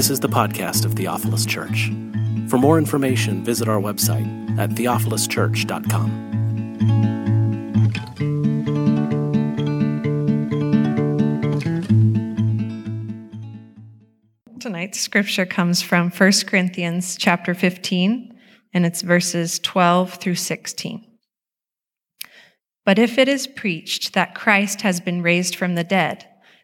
This is the podcast of Theophilus Church. For more information, visit our website at theophiluschurch.com. Tonight's scripture comes from 1 Corinthians chapter 15, and it's verses 12 through 16. But if it is preached that Christ has been raised from the dead,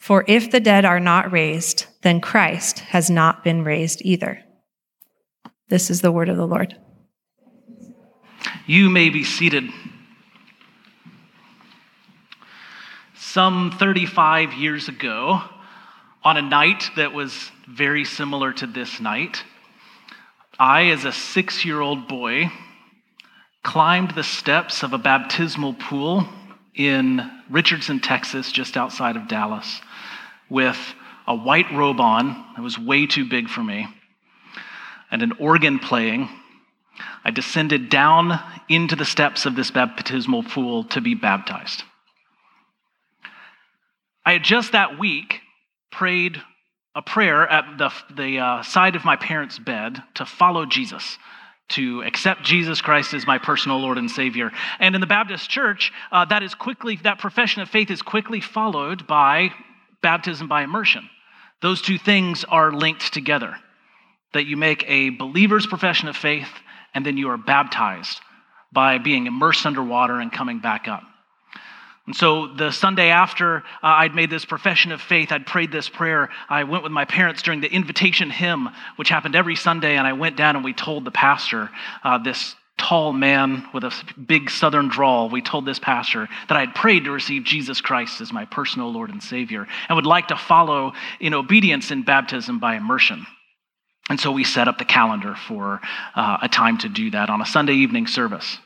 For if the dead are not raised, then Christ has not been raised either. This is the word of the Lord. You may be seated. Some 35 years ago, on a night that was very similar to this night, I, as a six year old boy, climbed the steps of a baptismal pool in Richardson, Texas, just outside of Dallas, with a white robe on that was way too big for me and an organ playing. I descended down into the steps of this baptismal pool to be baptized. I had just that week prayed a prayer at the, the uh, side of my parents' bed to follow Jesus, to accept Jesus Christ as my personal Lord and Savior. And in the Baptist church, uh, that is quickly, that profession of faith is quickly followed by baptism by immersion. Those two things are linked together. That you make a believer's profession of faith, and then you are baptized by being immersed underwater and coming back up. And so the Sunday after uh, I'd made this profession of faith, I'd prayed this prayer. I went with my parents during the invitation hymn, which happened every Sunday, and I went down and we told the pastor, uh, this tall man with a big southern drawl, we told this pastor that I had prayed to receive Jesus Christ as my personal Lord and Savior and would like to follow in obedience in baptism by immersion. And so we set up the calendar for uh, a time to do that on a Sunday evening service.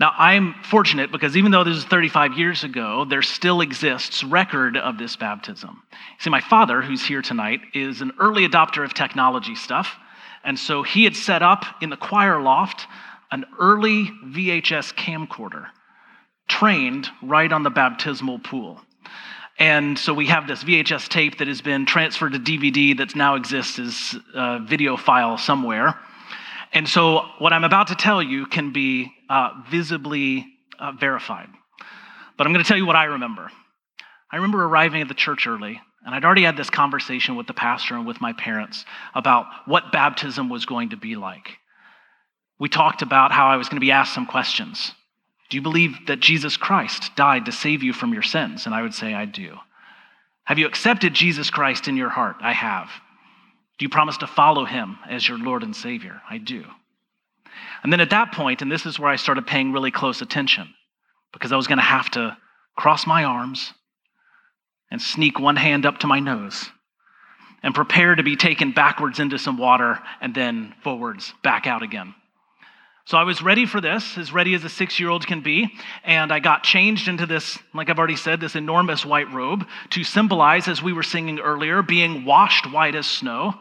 Now, I'm fortunate because even though this is 35 years ago, there still exists record of this baptism. See, my father, who's here tonight, is an early adopter of technology stuff. And so he had set up in the choir loft an early VHS camcorder trained right on the baptismal pool. And so we have this VHS tape that has been transferred to DVD that now exists as a video file somewhere. And so, what I'm about to tell you can be uh, visibly uh, verified. But I'm going to tell you what I remember. I remember arriving at the church early, and I'd already had this conversation with the pastor and with my parents about what baptism was going to be like. We talked about how I was going to be asked some questions. Do you believe that Jesus Christ died to save you from your sins? And I would say, I do. Have you accepted Jesus Christ in your heart? I have. Do you promise to follow him as your Lord and Savior? I do. And then at that point, and this is where I started paying really close attention, because I was going to have to cross my arms and sneak one hand up to my nose and prepare to be taken backwards into some water and then forwards back out again. So I was ready for this, as ready as a six year old can be, and I got changed into this, like I've already said, this enormous white robe to symbolize, as we were singing earlier, being washed white as snow.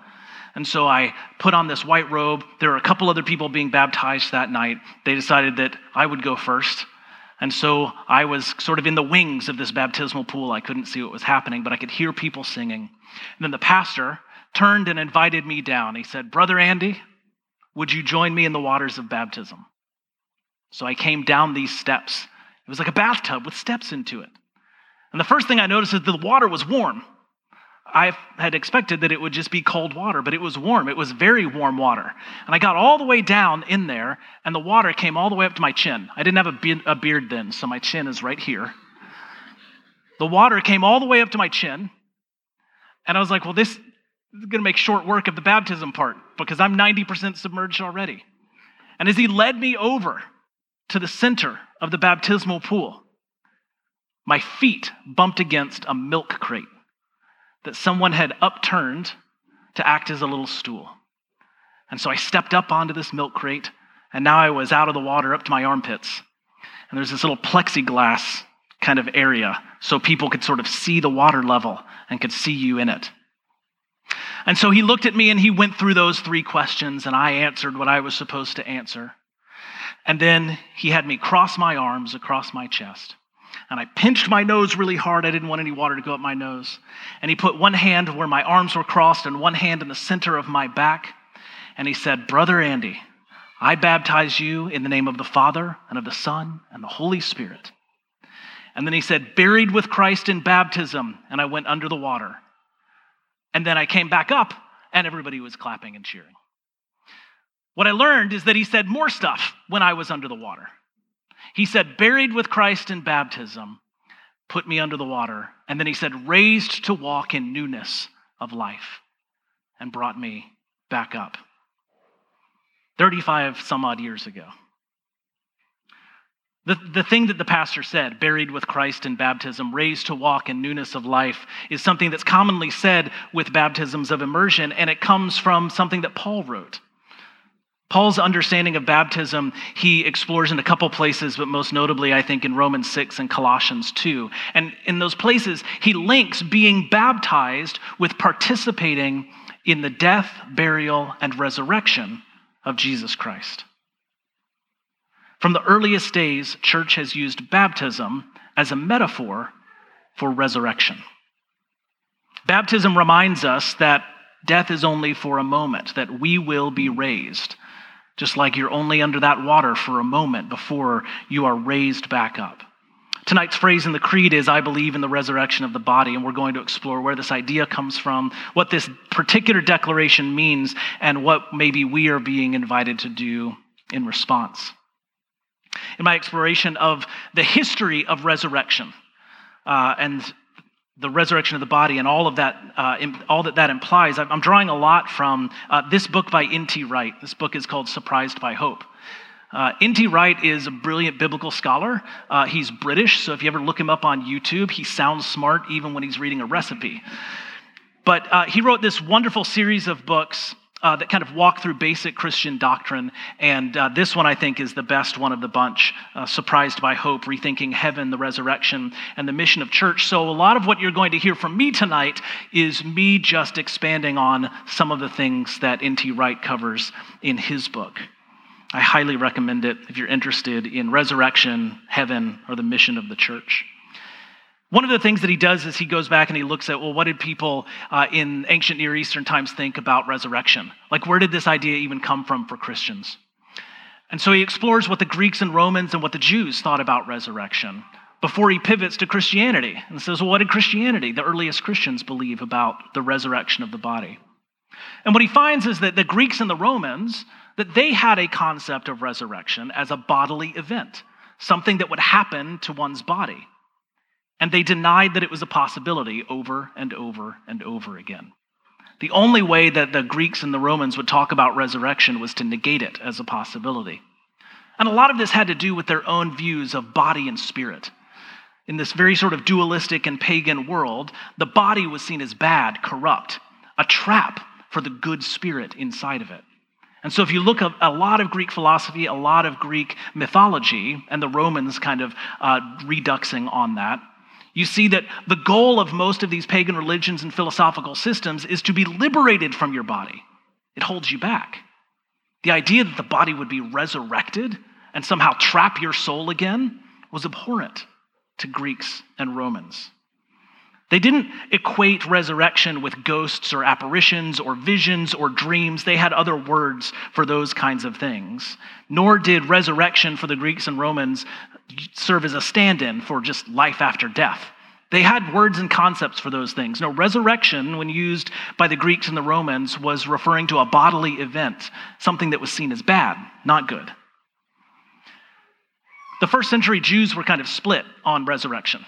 And so I put on this white robe. There were a couple other people being baptized that night. They decided that I would go first. And so I was sort of in the wings of this baptismal pool. I couldn't see what was happening, but I could hear people singing. And then the pastor turned and invited me down. He said, Brother Andy, would you join me in the waters of baptism? So I came down these steps. It was like a bathtub with steps into it. And the first thing I noticed is the water was warm. I had expected that it would just be cold water, but it was warm. It was very warm water. And I got all the way down in there, and the water came all the way up to my chin. I didn't have a, be- a beard then, so my chin is right here. The water came all the way up to my chin, and I was like, well, this is going to make short work of the baptism part because I'm 90% submerged already. And as he led me over to the center of the baptismal pool, my feet bumped against a milk crate that someone had upturned to act as a little stool. And so I stepped up onto this milk crate, and now I was out of the water up to my armpits. And there's this little plexiglass kind of area so people could sort of see the water level and could see you in it. And so he looked at me and he went through those three questions, and I answered what I was supposed to answer. And then he had me cross my arms across my chest. And I pinched my nose really hard. I didn't want any water to go up my nose. And he put one hand where my arms were crossed and one hand in the center of my back. And he said, Brother Andy, I baptize you in the name of the Father and of the Son and the Holy Spirit. And then he said, Buried with Christ in baptism. And I went under the water. And then I came back up, and everybody was clapping and cheering. What I learned is that he said more stuff when I was under the water. He said, Buried with Christ in baptism, put me under the water. And then he said, Raised to walk in newness of life, and brought me back up. 35 some odd years ago. The, the thing that the pastor said, buried with Christ in baptism, raised to walk in newness of life, is something that's commonly said with baptisms of immersion, and it comes from something that Paul wrote. Paul's understanding of baptism, he explores in a couple places, but most notably, I think, in Romans 6 and Colossians 2. And in those places, he links being baptized with participating in the death, burial, and resurrection of Jesus Christ. From the earliest days, church has used baptism as a metaphor for resurrection. Baptism reminds us that death is only for a moment, that we will be raised, just like you're only under that water for a moment before you are raised back up. Tonight's phrase in the Creed is, I believe in the resurrection of the body, and we're going to explore where this idea comes from, what this particular declaration means, and what maybe we are being invited to do in response in my exploration of the history of resurrection uh, and the resurrection of the body and all of that, uh, all that that implies. I'm drawing a lot from uh, this book by N.T. Wright. This book is called Surprised by Hope. Uh, N.T. Wright is a brilliant biblical scholar. Uh, he's British, so if you ever look him up on YouTube, he sounds smart even when he's reading a recipe. But uh, he wrote this wonderful series of books uh, that kind of walk through basic Christian doctrine. And uh, this one, I think, is the best one of the bunch uh, Surprised by Hope, Rethinking Heaven, the Resurrection, and the Mission of Church. So, a lot of what you're going to hear from me tonight is me just expanding on some of the things that N.T. Wright covers in his book. I highly recommend it if you're interested in resurrection, heaven, or the mission of the church. One of the things that he does is he goes back and he looks at, well, what did people uh, in ancient Near Eastern times think about resurrection? Like, where did this idea even come from for Christians? And so he explores what the Greeks and Romans and what the Jews thought about resurrection before he pivots to Christianity and says, well, what did Christianity, the earliest Christians, believe about the resurrection of the body? And what he finds is that the Greeks and the Romans, that they had a concept of resurrection as a bodily event, something that would happen to one's body. And they denied that it was a possibility over and over and over again. The only way that the Greeks and the Romans would talk about resurrection was to negate it as a possibility. And a lot of this had to do with their own views of body and spirit. In this very sort of dualistic and pagan world, the body was seen as bad, corrupt, a trap for the good spirit inside of it. And so, if you look at a lot of Greek philosophy, a lot of Greek mythology, and the Romans kind of uh, reduxing on that, you see that the goal of most of these pagan religions and philosophical systems is to be liberated from your body. It holds you back. The idea that the body would be resurrected and somehow trap your soul again was abhorrent to Greeks and Romans. They didn't equate resurrection with ghosts or apparitions or visions or dreams. They had other words for those kinds of things. Nor did resurrection for the Greeks and Romans serve as a stand in for just life after death. They had words and concepts for those things. No, resurrection, when used by the Greeks and the Romans, was referring to a bodily event, something that was seen as bad, not good. The first century Jews were kind of split on resurrection.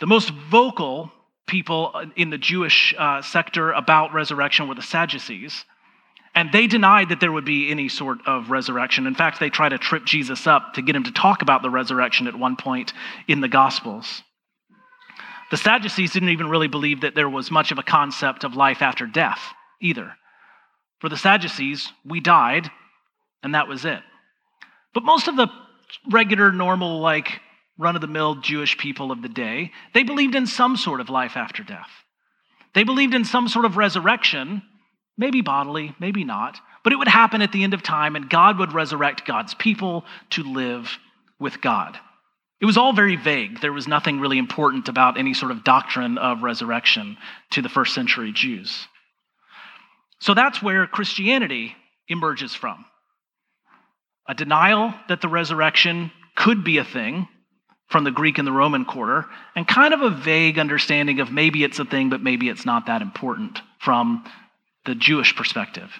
The most vocal people in the Jewish uh, sector about resurrection were the Sadducees. And they denied that there would be any sort of resurrection. In fact, they try to trip Jesus up to get him to talk about the resurrection at one point in the Gospels. The Sadducees didn't even really believe that there was much of a concept of life after death either. For the Sadducees, we died, and that was it. But most of the regular, normal, like run of the mill Jewish people of the day, they believed in some sort of life after death. They believed in some sort of resurrection, maybe bodily, maybe not, but it would happen at the end of time, and God would resurrect God's people to live with God. It was all very vague. There was nothing really important about any sort of doctrine of resurrection to the first century Jews. So that's where Christianity emerges from a denial that the resurrection could be a thing from the Greek and the Roman quarter, and kind of a vague understanding of maybe it's a thing, but maybe it's not that important from the Jewish perspective.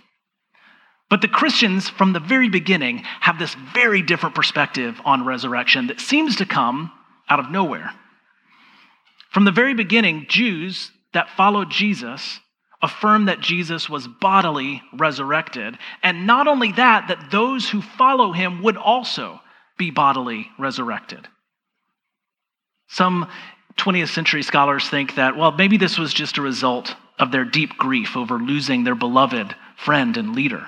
But the Christians, from the very beginning, have this very different perspective on resurrection that seems to come out of nowhere. From the very beginning, Jews that followed Jesus affirm that Jesus was bodily resurrected. And not only that, that those who follow him would also be bodily resurrected. Some 20th century scholars think that, well, maybe this was just a result of their deep grief over losing their beloved friend and leader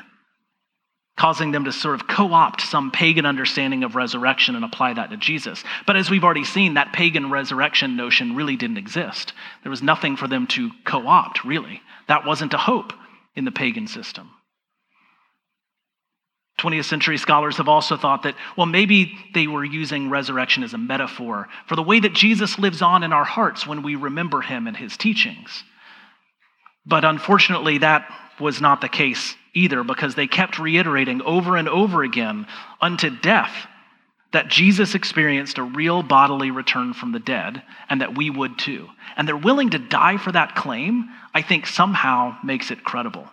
causing them to sort of co opt some pagan understanding of resurrection and apply that to Jesus. But as we've already seen, that pagan resurrection notion really didn't exist. There was nothing for them to co opt, really. That wasn't a hope in the pagan system. 20th century scholars have also thought that, well, maybe they were using resurrection as a metaphor for the way that Jesus lives on in our hearts when we remember him and his teachings. But unfortunately, that was not the case either because they kept reiterating over and over again unto death that Jesus experienced a real bodily return from the dead and that we would too. And they're willing to die for that claim, I think somehow makes it credible.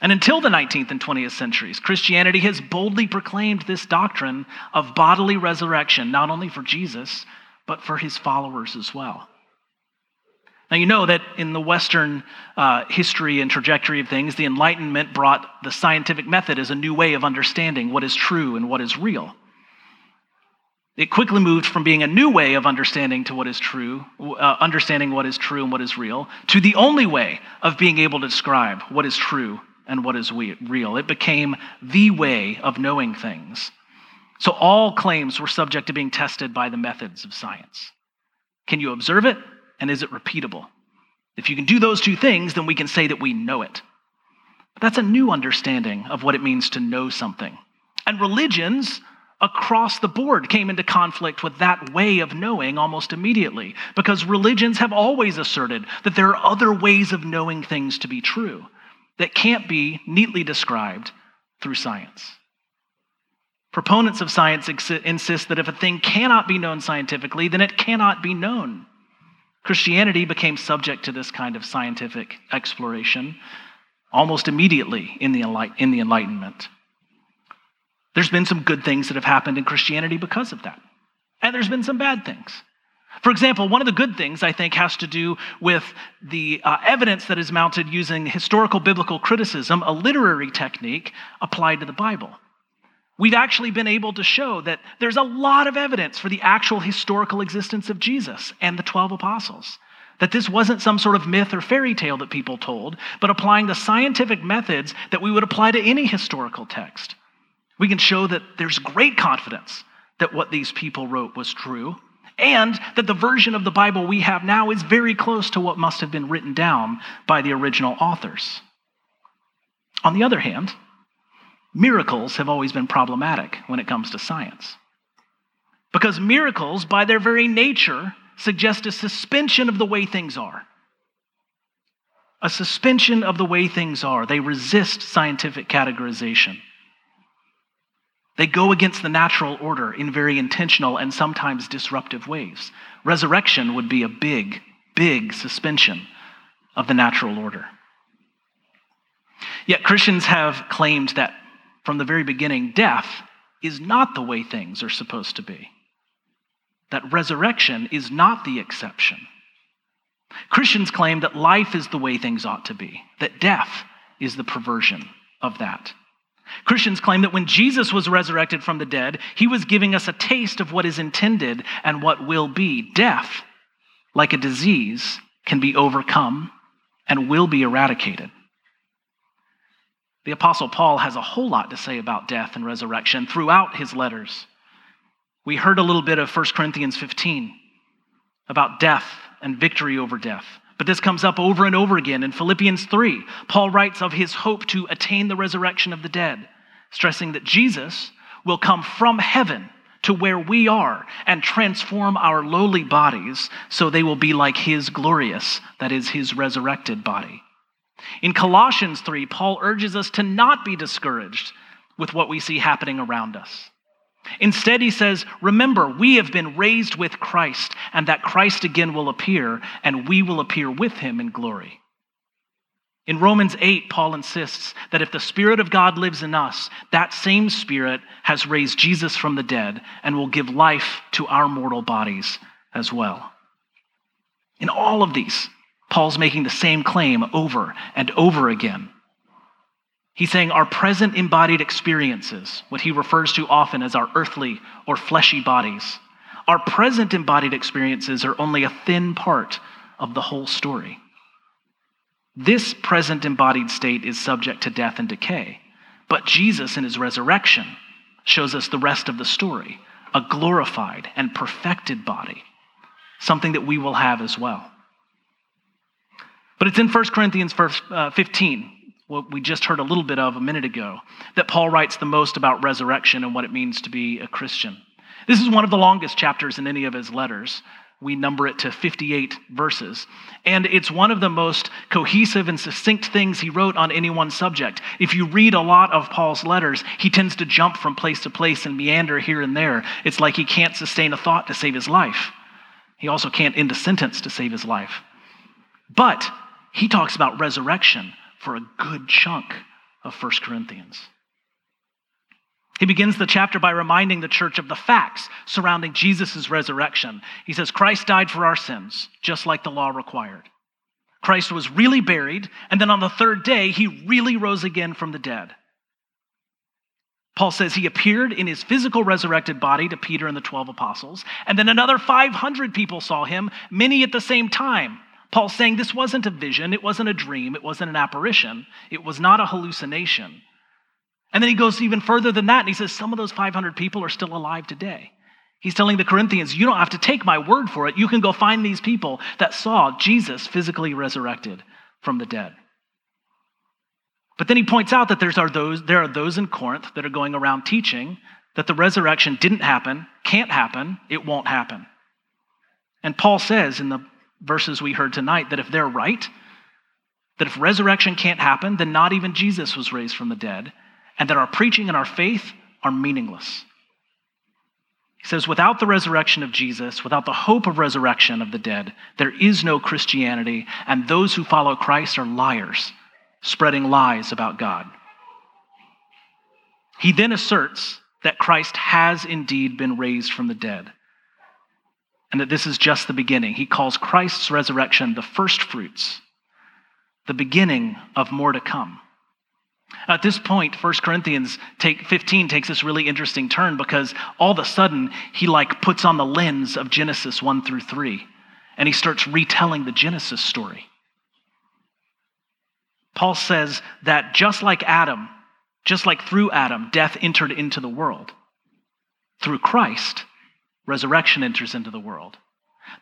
And until the 19th and 20th centuries, Christianity has boldly proclaimed this doctrine of bodily resurrection, not only for Jesus, but for his followers as well. Now, you know that in the Western uh, history and trajectory of things, the Enlightenment brought the scientific method as a new way of understanding what is true and what is real. It quickly moved from being a new way of understanding to what is true, uh, understanding what is true and what is real, to the only way of being able to describe what is true and what is real. It became the way of knowing things. So all claims were subject to being tested by the methods of science. Can you observe it? And is it repeatable? If you can do those two things, then we can say that we know it. But that's a new understanding of what it means to know something. And religions across the board came into conflict with that way of knowing almost immediately, because religions have always asserted that there are other ways of knowing things to be true that can't be neatly described through science. Proponents of science insist that if a thing cannot be known scientifically, then it cannot be known. Christianity became subject to this kind of scientific exploration almost immediately in the, in the Enlightenment. There's been some good things that have happened in Christianity because of that, and there's been some bad things. For example, one of the good things I think has to do with the uh, evidence that is mounted using historical biblical criticism, a literary technique applied to the Bible we've actually been able to show that there's a lot of evidence for the actual historical existence of Jesus and the 12 apostles. That this wasn't some sort of myth or fairy tale that people told, but applying the scientific methods that we would apply to any historical text. We can show that there's great confidence that what these people wrote was true, and that the version of the Bible we have now is very close to what must have been written down by the original authors. On the other hand, miracles have always been problematic when it comes to science. Because miracles, by their very nature, suggest a suspension of the way things are. A suspension of the way things are. They resist scientific categorization. They go against the natural order in very intentional and sometimes disruptive ways. Resurrection would be a big, big suspension of the natural order. Yet Christians have claimed that from the very beginning, death is not the way things are supposed to be. That resurrection is not the exception. Christians claim that life is the way things ought to be, that death is the perversion of that. Christians claim that when Jesus was resurrected from the dead, he was giving us a taste of what is intended and what will be. Death, like a disease, can be overcome and will be eradicated. The Apostle Paul has a whole lot to say about death and resurrection throughout his letters. We heard a little bit of 1 Corinthians 15 about death and victory over death. But this comes up over and over again in Philippians 3. Paul writes of his hope to attain the resurrection of the dead, stressing that Jesus will come from heaven to where we are and transform our lowly bodies so they will be like his glorious, that is, his resurrected body. In Colossians 3, Paul urges us to not be discouraged with what we see happening around us. Instead, he says, Remember, we have been raised with Christ, and that Christ again will appear, and we will appear with him in glory. In Romans 8, Paul insists that if the Spirit of God lives in us, that same Spirit has raised Jesus from the dead and will give life to our mortal bodies as well. In all of these, Paul's making the same claim over and over again. He's saying our present embodied experiences, what he refers to often as our earthly or fleshy bodies, our present embodied experiences are only a thin part of the whole story. This present embodied state is subject to death and decay, but Jesus in his resurrection shows us the rest of the story a glorified and perfected body, something that we will have as well. But it's in 1 Corinthians uh, 15, what we just heard a little bit of a minute ago, that Paul writes the most about resurrection and what it means to be a Christian. This is one of the longest chapters in any of his letters. We number it to 58 verses. And it's one of the most cohesive and succinct things he wrote on any one subject. If you read a lot of Paul's letters, he tends to jump from place to place and meander here and there. It's like he can't sustain a thought to save his life. He also can't end a sentence to save his life. But he talks about resurrection for a good chunk of 1 Corinthians. He begins the chapter by reminding the church of the facts surrounding Jesus' resurrection. He says, Christ died for our sins, just like the law required. Christ was really buried, and then on the third day, he really rose again from the dead. Paul says he appeared in his physical resurrected body to Peter and the 12 apostles, and then another 500 people saw him, many at the same time. Paul's saying this wasn't a vision, it wasn't a dream, it wasn't an apparition, it was not a hallucination. And then he goes even further than that and he says some of those 500 people are still alive today. He's telling the Corinthians, you don't have to take my word for it. You can go find these people that saw Jesus physically resurrected from the dead. But then he points out that are those, there are those in Corinth that are going around teaching that the resurrection didn't happen, can't happen, it won't happen. And Paul says in the verses we heard tonight that if they're right, that if resurrection can't happen, then not even Jesus was raised from the dead, and that our preaching and our faith are meaningless. He says, without the resurrection of Jesus, without the hope of resurrection of the dead, there is no Christianity, and those who follow Christ are liars, spreading lies about God. He then asserts that Christ has indeed been raised from the dead and that this is just the beginning. He calls Christ's resurrection the first fruits, the beginning of more to come. At this point, 1 Corinthians take, 15 takes this really interesting turn because all of a sudden he like puts on the lens of Genesis 1 through 3 and he starts retelling the Genesis story. Paul says that just like Adam, just like through Adam, death entered into the world, through Christ, resurrection enters into the world.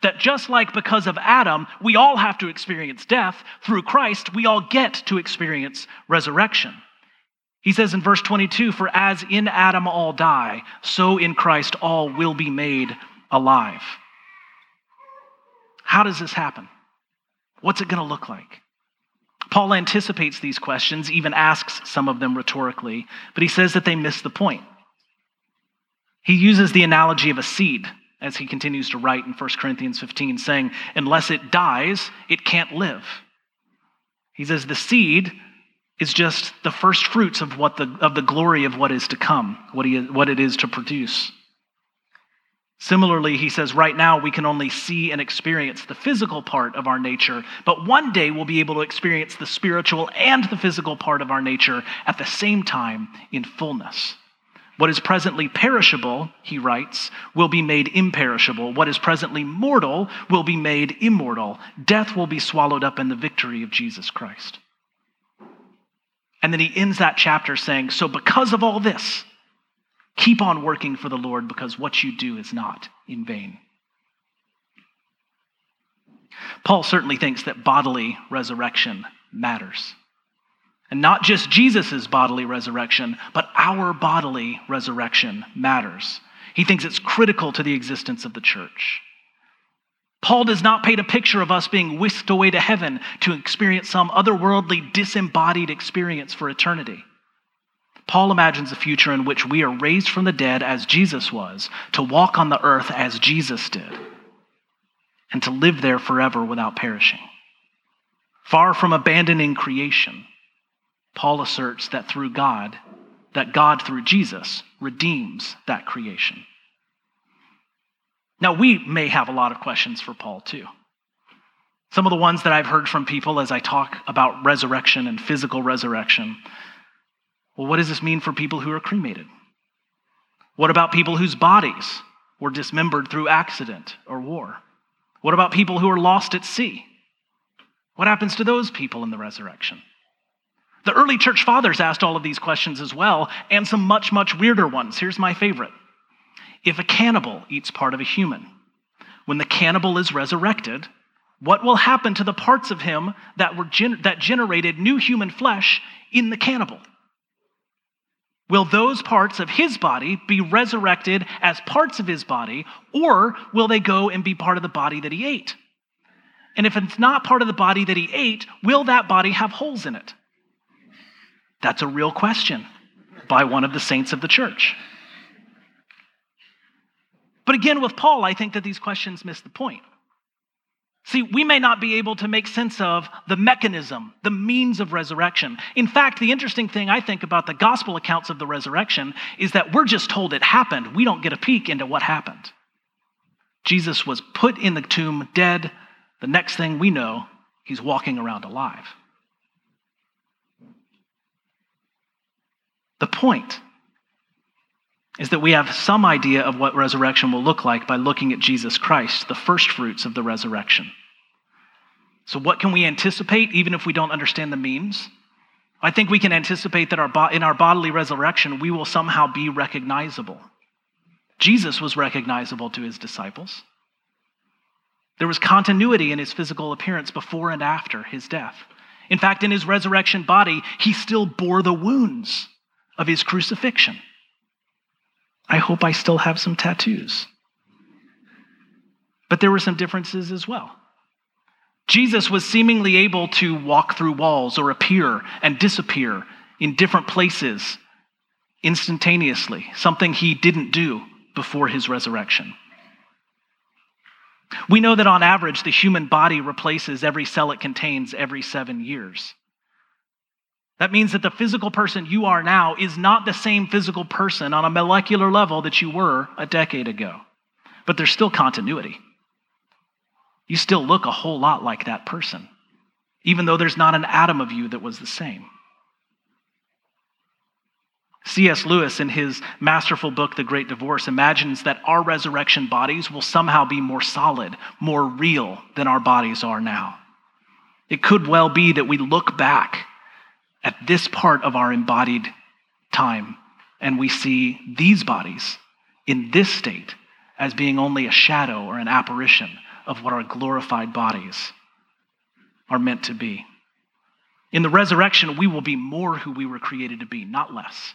That just like because of Adam, we all have to experience death, through Christ, we all get to experience resurrection. He says in verse 22 For as in Adam all die, so in Christ all will be made alive. How does this happen? What's it going to look like? Paul anticipates these questions, even asks some of them rhetorically, but he says that they miss the point. He uses the analogy of a seed as he continues to write in 1 Corinthians 15, saying, Unless it dies, it can't live. He says the seed is just the first fruits of, what the, of the glory of what is to come, what, he, what it is to produce. Similarly, he says, right now we can only see and experience the physical part of our nature, but one day we'll be able to experience the spiritual and the physical part of our nature at the same time in fullness. What is presently perishable, he writes, will be made imperishable. What is presently mortal will be made immortal. Death will be swallowed up in the victory of Jesus Christ. And then he ends that chapter saying, So because of all this, keep on working for the Lord because what you do is not in vain. Paul certainly thinks that bodily resurrection matters. And not just Jesus' bodily resurrection, but our bodily resurrection matters. He thinks it's critical to the existence of the church. Paul does not paint a picture of us being whisked away to heaven to experience some otherworldly, disembodied experience for eternity. Paul imagines a future in which we are raised from the dead as Jesus was, to walk on the earth as Jesus did, and to live there forever without perishing. Far from abandoning creation, Paul asserts that through God, that God through Jesus redeems that creation. Now, we may have a lot of questions for Paul too. Some of the ones that I've heard from people as I talk about resurrection and physical resurrection. Well, what does this mean for people who are cremated? What about people whose bodies were dismembered through accident or war? What about people who are lost at sea? What happens to those people in the resurrection? The early church fathers asked all of these questions as well, and some much, much weirder ones. Here's my favorite. If a cannibal eats part of a human, when the cannibal is resurrected, what will happen to the parts of him that, were gen- that generated new human flesh in the cannibal? Will those parts of his body be resurrected as parts of his body, or will they go and be part of the body that he ate? And if it's not part of the body that he ate, will that body have holes in it? That's a real question by one of the saints of the church. But again, with Paul, I think that these questions miss the point. See, we may not be able to make sense of the mechanism, the means of resurrection. In fact, the interesting thing I think about the gospel accounts of the resurrection is that we're just told it happened. We don't get a peek into what happened. Jesus was put in the tomb dead. The next thing we know, he's walking around alive. The point is that we have some idea of what resurrection will look like by looking at Jesus Christ, the first fruits of the resurrection. So, what can we anticipate, even if we don't understand the means? I think we can anticipate that our in our bodily resurrection, we will somehow be recognizable. Jesus was recognizable to his disciples. There was continuity in his physical appearance before and after his death. In fact, in his resurrection body, he still bore the wounds of his crucifixion. I hope I still have some tattoos. But there were some differences as well. Jesus was seemingly able to walk through walls or appear and disappear in different places instantaneously, something he didn't do before his resurrection. We know that on average, the human body replaces every cell it contains every seven years. That means that the physical person you are now is not the same physical person on a molecular level that you were a decade ago. But there's still continuity. You still look a whole lot like that person, even though there's not an atom of you that was the same. C.S. Lewis, in his masterful book, The Great Divorce, imagines that our resurrection bodies will somehow be more solid, more real than our bodies are now. It could well be that we look back at this part of our embodied time, and we see these bodies in this state as being only a shadow or an apparition of what our glorified bodies are meant to be. In the resurrection, we will be more who we were created to be, not less.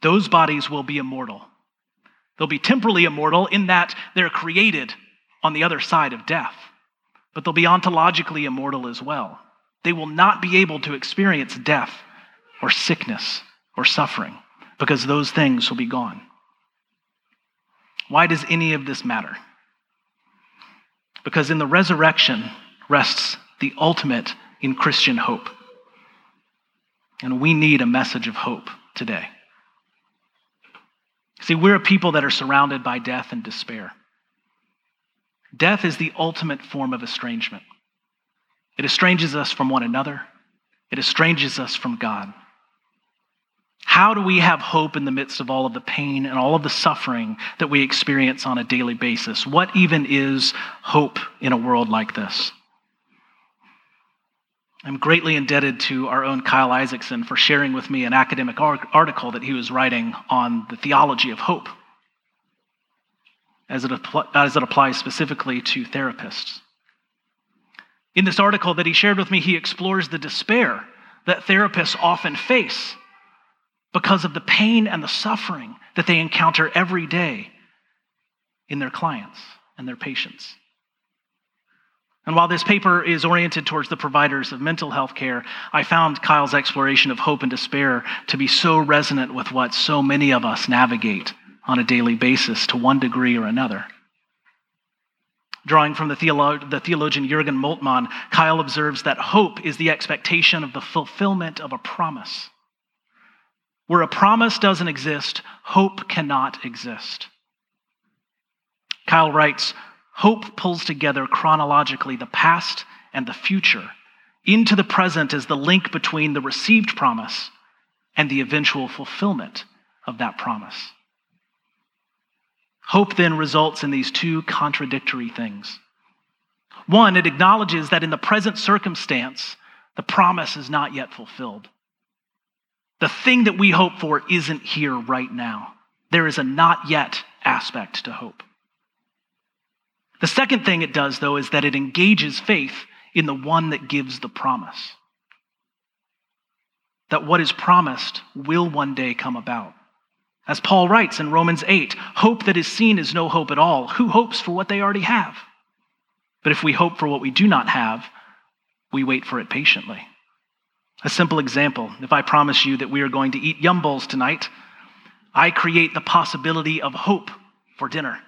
Those bodies will be immortal. They'll be temporally immortal in that they're created on the other side of death, but they'll be ontologically immortal as well. They will not be able to experience death or sickness or suffering because those things will be gone. Why does any of this matter? Because in the resurrection rests the ultimate in Christian hope. And we need a message of hope today. See, we're a people that are surrounded by death and despair. Death is the ultimate form of estrangement. It estranges us from one another, it estranges us from God. How do we have hope in the midst of all of the pain and all of the suffering that we experience on a daily basis? What even is hope in a world like this? I'm greatly indebted to our own Kyle Isaacson for sharing with me an academic article that he was writing on the theology of hope as it, as it applies specifically to therapists. In this article that he shared with me, he explores the despair that therapists often face because of the pain and the suffering that they encounter every day in their clients and their patients. And while this paper is oriented towards the providers of mental health care, I found Kyle's exploration of hope and despair to be so resonant with what so many of us navigate on a daily basis to one degree or another. Drawing from the, the theologian Jurgen Moltmann, Kyle observes that hope is the expectation of the fulfillment of a promise. Where a promise doesn't exist, hope cannot exist. Kyle writes Hope pulls together chronologically the past and the future into the present as the link between the received promise and the eventual fulfillment of that promise. Hope then results in these two contradictory things. One, it acknowledges that in the present circumstance, the promise is not yet fulfilled. The thing that we hope for isn't here right now. There is a not yet aspect to hope. The second thing it does, though, is that it engages faith in the one that gives the promise. That what is promised will one day come about. As Paul writes in Romans 8, hope that is seen is no hope at all. Who hopes for what they already have? But if we hope for what we do not have, we wait for it patiently. A simple example if I promise you that we are going to eat yum bowls tonight, I create the possibility of hope for dinner.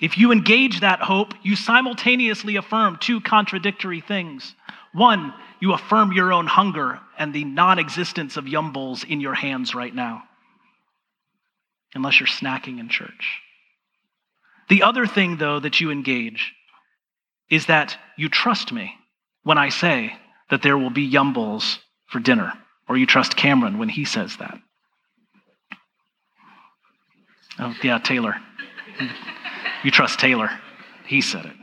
If you engage that hope, you simultaneously affirm two contradictory things. One, you affirm your own hunger and the non existence of yum bowls in your hands right now, unless you're snacking in church. The other thing, though, that you engage is that you trust me when I say that there will be yum bowls for dinner, or you trust Cameron when he says that. Oh, yeah, Taylor. You trust Taylor. He said it.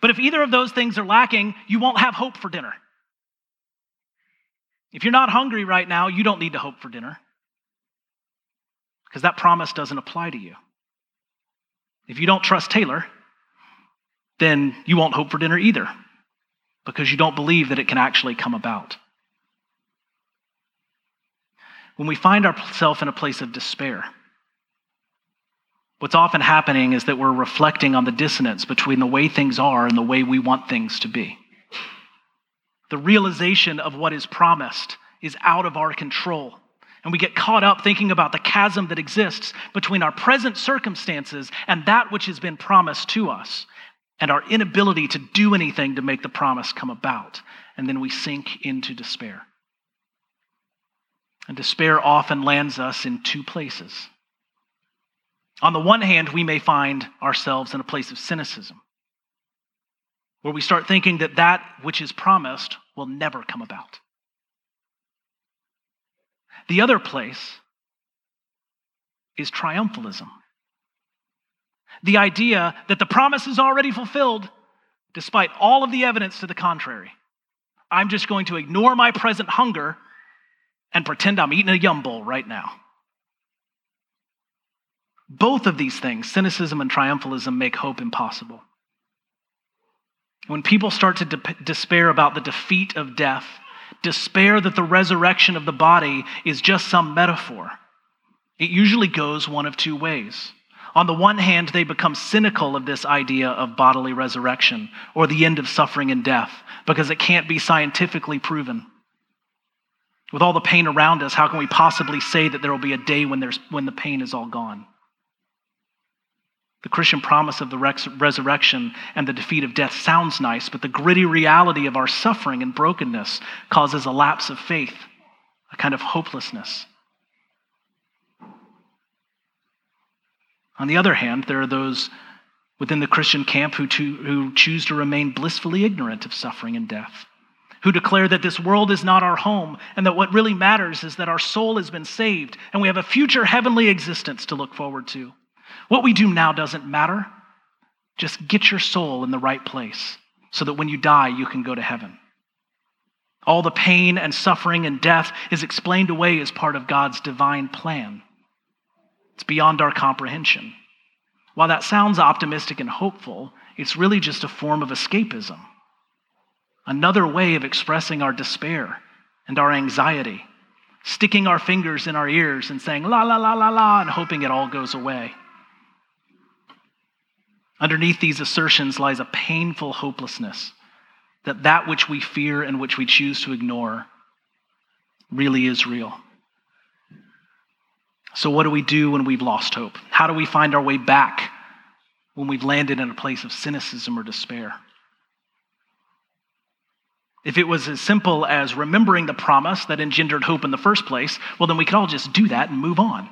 But if either of those things are lacking, you won't have hope for dinner. If you're not hungry right now, you don't need to hope for dinner because that promise doesn't apply to you. If you don't trust Taylor, then you won't hope for dinner either because you don't believe that it can actually come about. When we find ourselves in a place of despair, What's often happening is that we're reflecting on the dissonance between the way things are and the way we want things to be. The realization of what is promised is out of our control. And we get caught up thinking about the chasm that exists between our present circumstances and that which has been promised to us, and our inability to do anything to make the promise come about. And then we sink into despair. And despair often lands us in two places. On the one hand, we may find ourselves in a place of cynicism, where we start thinking that that which is promised will never come about. The other place is triumphalism. The idea that the promise is already fulfilled despite all of the evidence to the contrary. I'm just going to ignore my present hunger and pretend I'm eating a yum bowl right now. Both of these things, cynicism and triumphalism, make hope impossible. When people start to de- despair about the defeat of death, despair that the resurrection of the body is just some metaphor, it usually goes one of two ways. On the one hand, they become cynical of this idea of bodily resurrection or the end of suffering and death because it can't be scientifically proven. With all the pain around us, how can we possibly say that there will be a day when, there's, when the pain is all gone? The Christian promise of the resurrection and the defeat of death sounds nice, but the gritty reality of our suffering and brokenness causes a lapse of faith, a kind of hopelessness. On the other hand, there are those within the Christian camp who, to, who choose to remain blissfully ignorant of suffering and death, who declare that this world is not our home and that what really matters is that our soul has been saved and we have a future heavenly existence to look forward to. What we do now doesn't matter. Just get your soul in the right place so that when you die, you can go to heaven. All the pain and suffering and death is explained away as part of God's divine plan. It's beyond our comprehension. While that sounds optimistic and hopeful, it's really just a form of escapism, another way of expressing our despair and our anxiety, sticking our fingers in our ears and saying la la la la la and hoping it all goes away. Underneath these assertions lies a painful hopelessness that that which we fear and which we choose to ignore really is real. So, what do we do when we've lost hope? How do we find our way back when we've landed in a place of cynicism or despair? If it was as simple as remembering the promise that engendered hope in the first place, well, then we could all just do that and move on.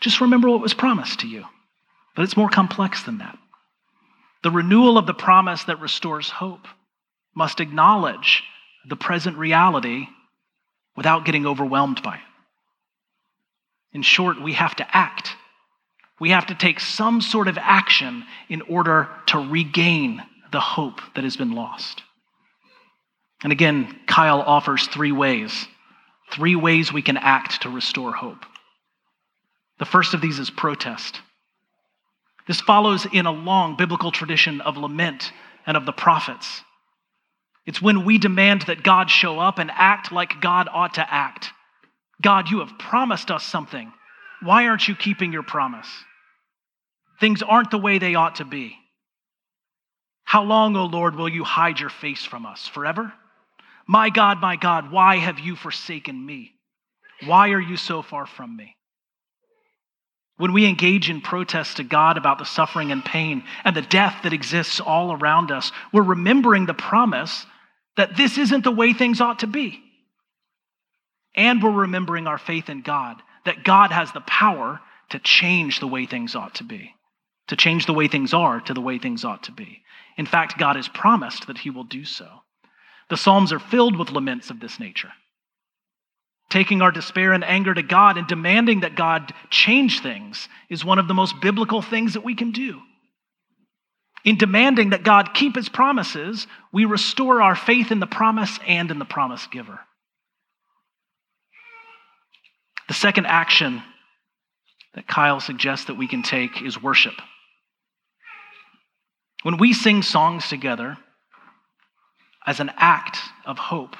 Just remember what was promised to you. But it's more complex than that. The renewal of the promise that restores hope must acknowledge the present reality without getting overwhelmed by it. In short, we have to act. We have to take some sort of action in order to regain the hope that has been lost. And again, Kyle offers three ways three ways we can act to restore hope. The first of these is protest. This follows in a long biblical tradition of lament and of the prophets. It's when we demand that God show up and act like God ought to act. God, you have promised us something. Why aren't you keeping your promise? Things aren't the way they ought to be. How long, O Lord, will you hide your face from us? Forever? My God, my God, why have you forsaken me? Why are you so far from me? When we engage in protest to God about the suffering and pain and the death that exists all around us, we're remembering the promise that this isn't the way things ought to be. And we're remembering our faith in God, that God has the power to change the way things ought to be, to change the way things are to the way things ought to be. In fact, God has promised that He will do so. The Psalms are filled with laments of this nature. Taking our despair and anger to God and demanding that God change things is one of the most biblical things that we can do. In demanding that God keep his promises, we restore our faith in the promise and in the promise giver. The second action that Kyle suggests that we can take is worship. When we sing songs together, as an act of hope.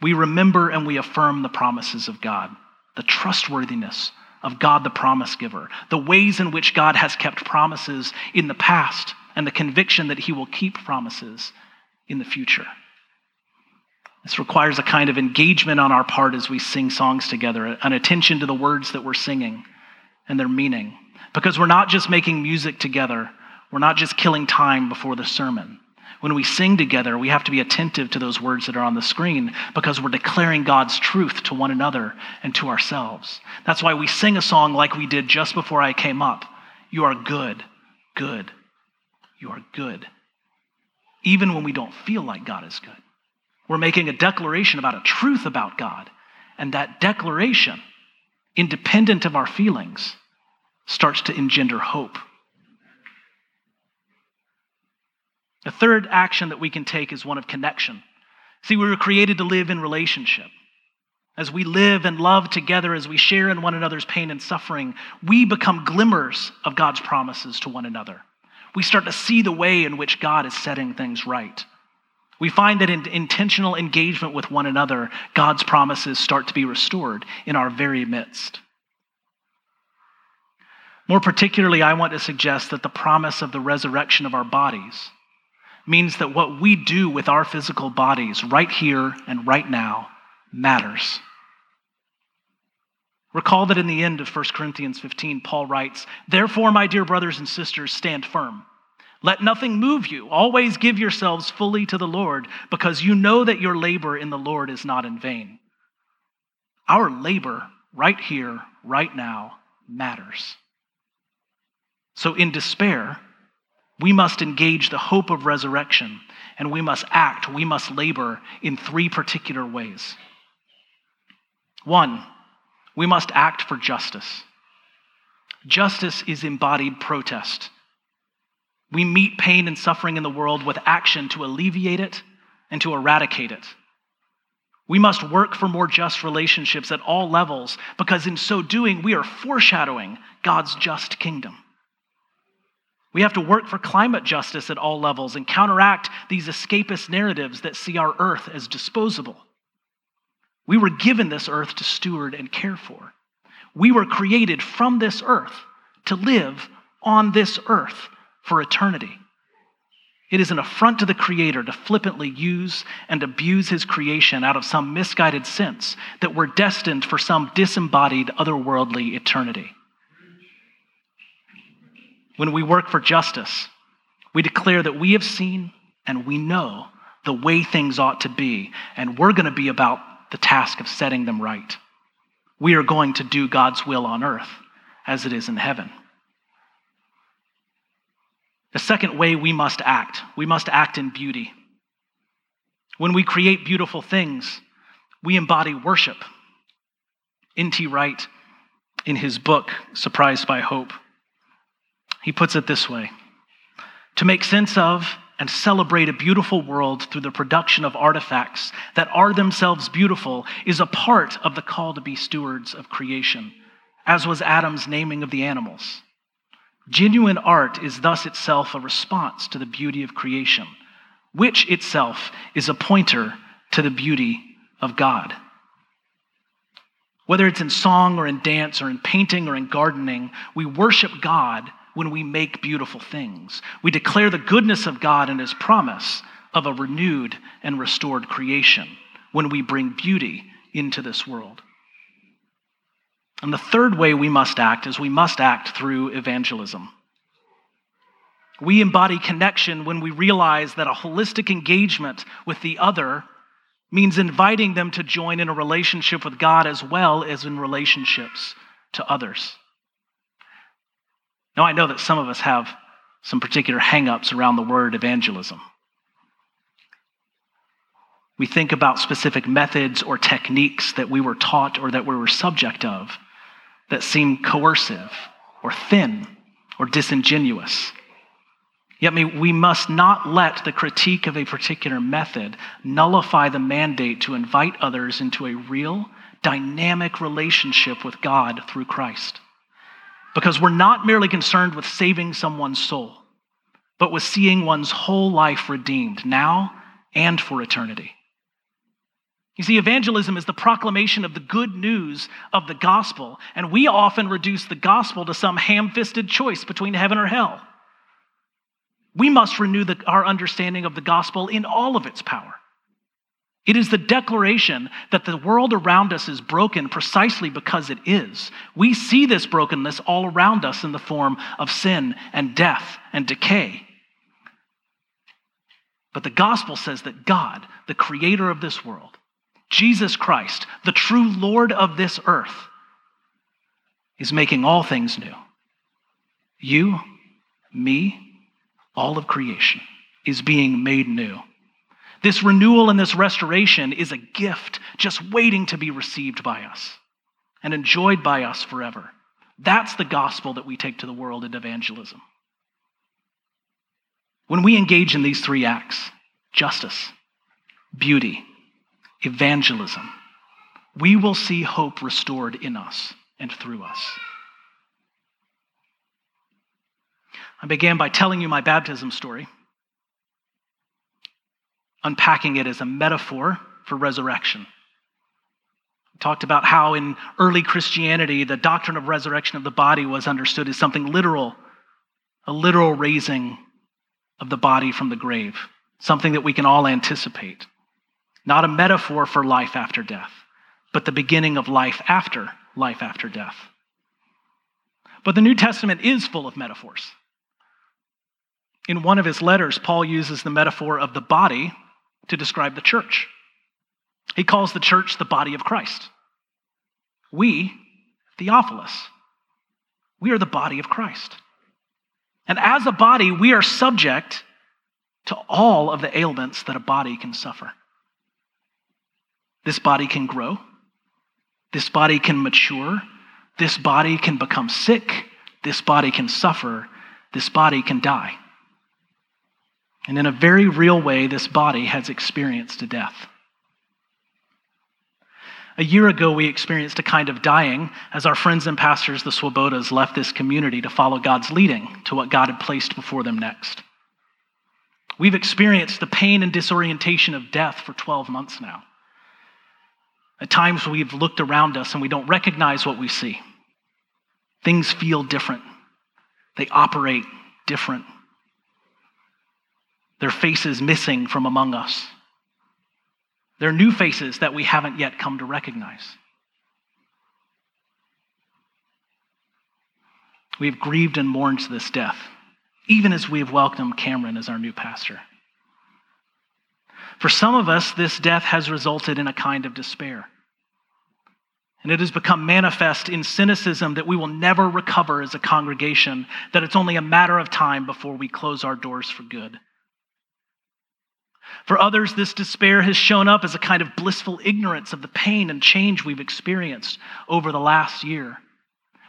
We remember and we affirm the promises of God, the trustworthiness of God, the promise giver, the ways in which God has kept promises in the past, and the conviction that he will keep promises in the future. This requires a kind of engagement on our part as we sing songs together, an attention to the words that we're singing and their meaning. Because we're not just making music together, we're not just killing time before the sermon. When we sing together, we have to be attentive to those words that are on the screen because we're declaring God's truth to one another and to ourselves. That's why we sing a song like we did just before I came up You are good, good, you are good. Even when we don't feel like God is good, we're making a declaration about a truth about God. And that declaration, independent of our feelings, starts to engender hope The third action that we can take is one of connection. See, we were created to live in relationship. As we live and love together, as we share in one another's pain and suffering, we become glimmers of God's promises to one another. We start to see the way in which God is setting things right. We find that in intentional engagement with one another, God's promises start to be restored in our very midst. More particularly, I want to suggest that the promise of the resurrection of our bodies means that what we do with our physical bodies right here and right now matters. Recall that in the end of 1 Corinthians 15, Paul writes, Therefore, my dear brothers and sisters, stand firm. Let nothing move you. Always give yourselves fully to the Lord, because you know that your labor in the Lord is not in vain. Our labor right here, right now, matters. So, in despair, we must engage the hope of resurrection, and we must act, we must labor in three particular ways. One, we must act for justice. Justice is embodied protest. We meet pain and suffering in the world with action to alleviate it and to eradicate it. We must work for more just relationships at all levels because in so doing, we are foreshadowing God's just kingdom. We have to work for climate justice at all levels and counteract these escapist narratives that see our earth as disposable. We were given this earth to steward and care for. We were created from this earth to live on this earth for eternity. It is an affront to the Creator to flippantly use and abuse His creation out of some misguided sense that we're destined for some disembodied, otherworldly eternity. When we work for justice, we declare that we have seen and we know the way things ought to be, and we're going to be about the task of setting them right. We are going to do God's will on earth as it is in heaven. The second way we must act, we must act in beauty. When we create beautiful things, we embody worship. N.T. Wright, in his book, Surprised by Hope, he puts it this way To make sense of and celebrate a beautiful world through the production of artifacts that are themselves beautiful is a part of the call to be stewards of creation, as was Adam's naming of the animals. Genuine art is thus itself a response to the beauty of creation, which itself is a pointer to the beauty of God. Whether it's in song or in dance or in painting or in gardening, we worship God when we make beautiful things. We declare the goodness of God and his promise of a renewed and restored creation when we bring beauty into this world. And the third way we must act is we must act through evangelism. We embody connection when we realize that a holistic engagement with the other means inviting them to join in a relationship with God as well as in relationships to others. Now, I know that some of us have some particular hangups around the word evangelism. We think about specific methods or techniques that we were taught or that we were subject of that seem coercive or thin or disingenuous. Yet we must not let the critique of a particular method nullify the mandate to invite others into a real, dynamic relationship with God through Christ. Because we're not merely concerned with saving someone's soul, but with seeing one's whole life redeemed now and for eternity. You see, evangelism is the proclamation of the good news of the gospel, and we often reduce the gospel to some ham fisted choice between heaven or hell. We must renew the, our understanding of the gospel in all of its power. It is the declaration that the world around us is broken precisely because it is. We see this brokenness all around us in the form of sin and death and decay. But the gospel says that God, the creator of this world, Jesus Christ, the true Lord of this earth, is making all things new. You, me, all of creation is being made new. This renewal and this restoration is a gift just waiting to be received by us and enjoyed by us forever. That's the gospel that we take to the world in evangelism. When we engage in these three acts justice, beauty, evangelism, we will see hope restored in us and through us. I began by telling you my baptism story, unpacking it as a metaphor for resurrection. I talked about how in early Christianity, the doctrine of resurrection of the body was understood as something literal, a literal raising of the body from the grave, something that we can all anticipate not a metaphor for life after death, but the beginning of life after life after death. But the New Testament is full of metaphors. In one of his letters, Paul uses the metaphor of the body to describe the church. He calls the church the body of Christ. We, Theophilus, we are the body of Christ. And as a body, we are subject to all of the ailments that a body can suffer. This body can grow. This body can mature. This body can become sick. This body can suffer. This body can die. And in a very real way, this body has experienced a death. A year ago, we experienced a kind of dying as our friends and pastors, the Swobodas, left this community to follow God's leading to what God had placed before them next. We've experienced the pain and disorientation of death for 12 months now. At times, we've looked around us and we don't recognize what we see. Things feel different, they operate different. Their faces missing from among us. There are new faces that we haven't yet come to recognize. We have grieved and mourned this death, even as we have welcomed Cameron as our new pastor. For some of us, this death has resulted in a kind of despair. And it has become manifest in cynicism that we will never recover as a congregation, that it's only a matter of time before we close our doors for good. For others, this despair has shown up as a kind of blissful ignorance of the pain and change we've experienced over the last year.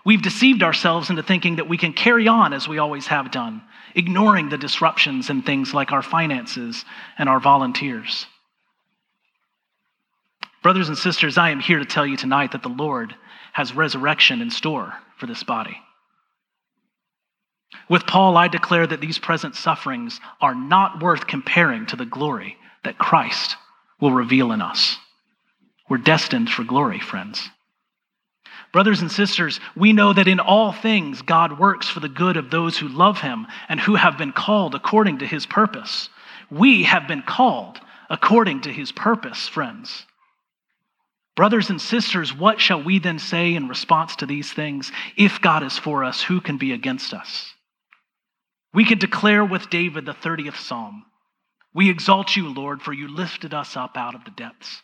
We've deceived ourselves into thinking that we can carry on as we always have done, ignoring the disruptions in things like our finances and our volunteers. Brothers and sisters, I am here to tell you tonight that the Lord has resurrection in store for this body. With Paul, I declare that these present sufferings are not worth comparing to the glory that Christ will reveal in us. We're destined for glory, friends. Brothers and sisters, we know that in all things God works for the good of those who love him and who have been called according to his purpose. We have been called according to his purpose, friends. Brothers and sisters, what shall we then say in response to these things? If God is for us, who can be against us? We can declare with David the 30th Psalm We exalt you, Lord, for you lifted us up out of the depths.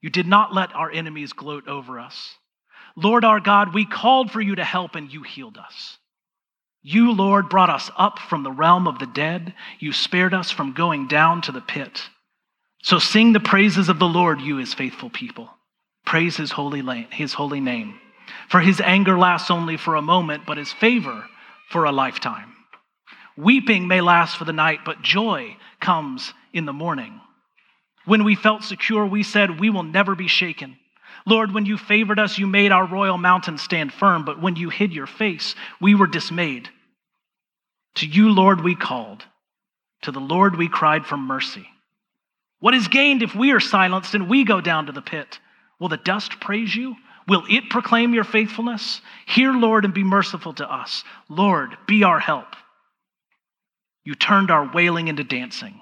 You did not let our enemies gloat over us. Lord our God, we called for you to help and you healed us. You, Lord, brought us up from the realm of the dead. You spared us from going down to the pit. So sing the praises of the Lord, you his faithful people. Praise his holy, his holy name. For his anger lasts only for a moment, but his favor for a lifetime. Weeping may last for the night, but joy comes in the morning. When we felt secure, we said, We will never be shaken. Lord, when you favored us, you made our royal mountain stand firm, but when you hid your face, we were dismayed. To you, Lord, we called. To the Lord we cried for mercy. What is gained if we are silenced and we go down to the pit? Will the dust praise you? Will it proclaim your faithfulness? Hear, Lord, and be merciful to us. Lord, be our help. You turned our wailing into dancing.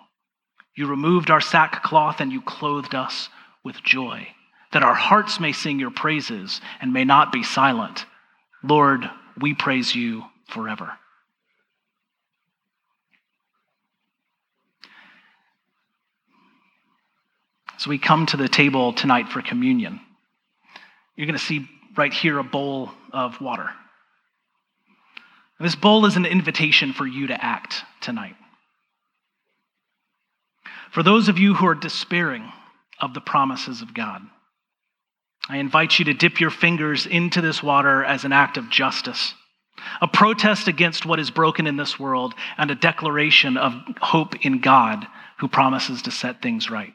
You removed our sackcloth and you clothed us with joy, that our hearts may sing your praises and may not be silent. Lord, we praise you forever. So we come to the table tonight for communion. You're going to see right here a bowl of water. And this bowl is an invitation for you to act tonight. For those of you who are despairing of the promises of God, I invite you to dip your fingers into this water as an act of justice, a protest against what is broken in this world, and a declaration of hope in God who promises to set things right.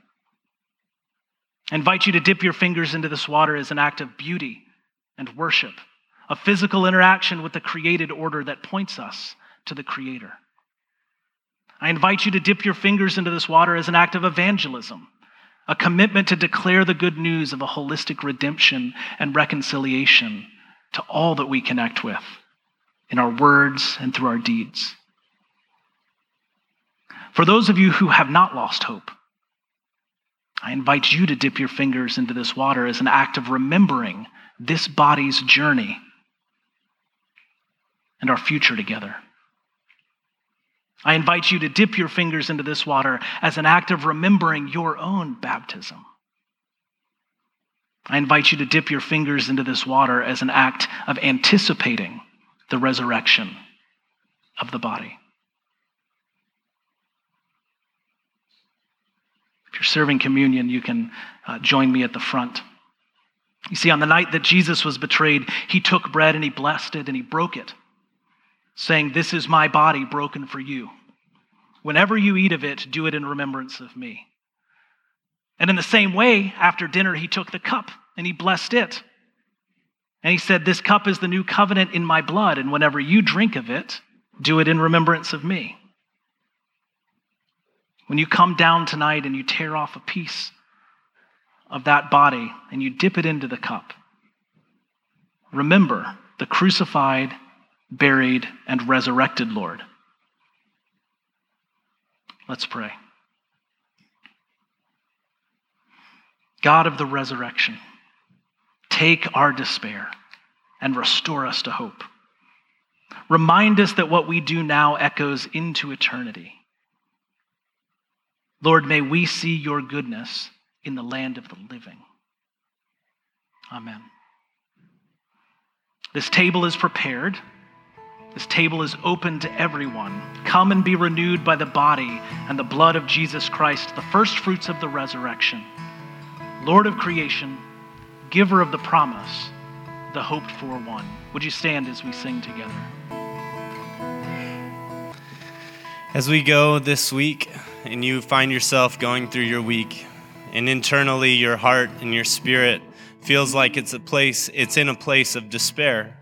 I invite you to dip your fingers into this water as an act of beauty and worship, a physical interaction with the created order that points us to the Creator. I invite you to dip your fingers into this water as an act of evangelism, a commitment to declare the good news of a holistic redemption and reconciliation to all that we connect with in our words and through our deeds. For those of you who have not lost hope, I invite you to dip your fingers into this water as an act of remembering this body's journey and our future together. I invite you to dip your fingers into this water as an act of remembering your own baptism. I invite you to dip your fingers into this water as an act of anticipating the resurrection of the body. If you're serving communion, you can uh, join me at the front. You see, on the night that Jesus was betrayed, he took bread and he blessed it and he broke it, saying, This is my body broken for you. Whenever you eat of it, do it in remembrance of me. And in the same way, after dinner, he took the cup and he blessed it. And he said, This cup is the new covenant in my blood, and whenever you drink of it, do it in remembrance of me. When you come down tonight and you tear off a piece of that body and you dip it into the cup, remember the crucified, buried, and resurrected Lord. Let's pray. God of the resurrection, take our despair and restore us to hope. Remind us that what we do now echoes into eternity. Lord, may we see your goodness in the land of the living. Amen. This table is prepared. This table is open to everyone. Come and be renewed by the body and the blood of Jesus Christ, the first fruits of the resurrection. Lord of creation, giver of the promise, the hoped for one. Would you stand as we sing together? As we go this week and you find yourself going through your week, and internally your heart and your spirit feels like it's a place, it's in a place of despair,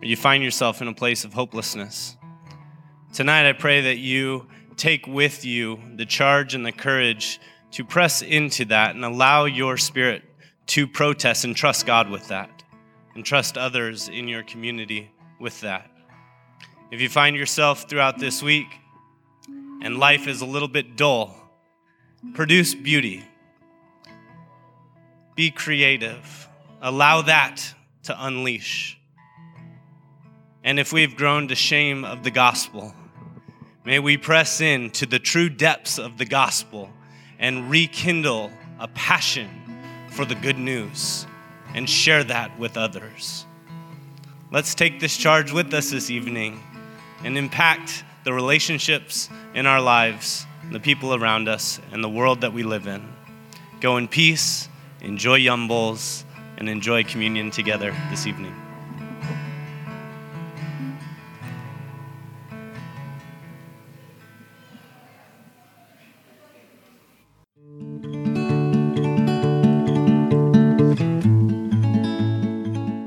or you find yourself in a place of hopelessness. Tonight, I pray that you take with you the charge and the courage to press into that and allow your spirit to protest and trust God with that, and trust others in your community with that. If you find yourself throughout this week and life is a little bit dull, produce beauty. Be creative. Allow that to unleash. And if we've grown to shame of the gospel, may we press in to the true depths of the gospel and rekindle a passion for the good news and share that with others. Let's take this charge with us this evening and impact the relationships in our lives, the people around us, and the world that we live in. Go in peace, enjoy Yum Bowls, and enjoy communion together this evening.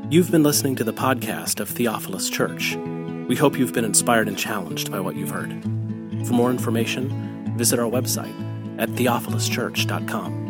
You've been listening to the podcast of Theophilus Church. We hope you've been inspired and challenged by what you've heard. For more information, visit our website at theophiluschurch.com.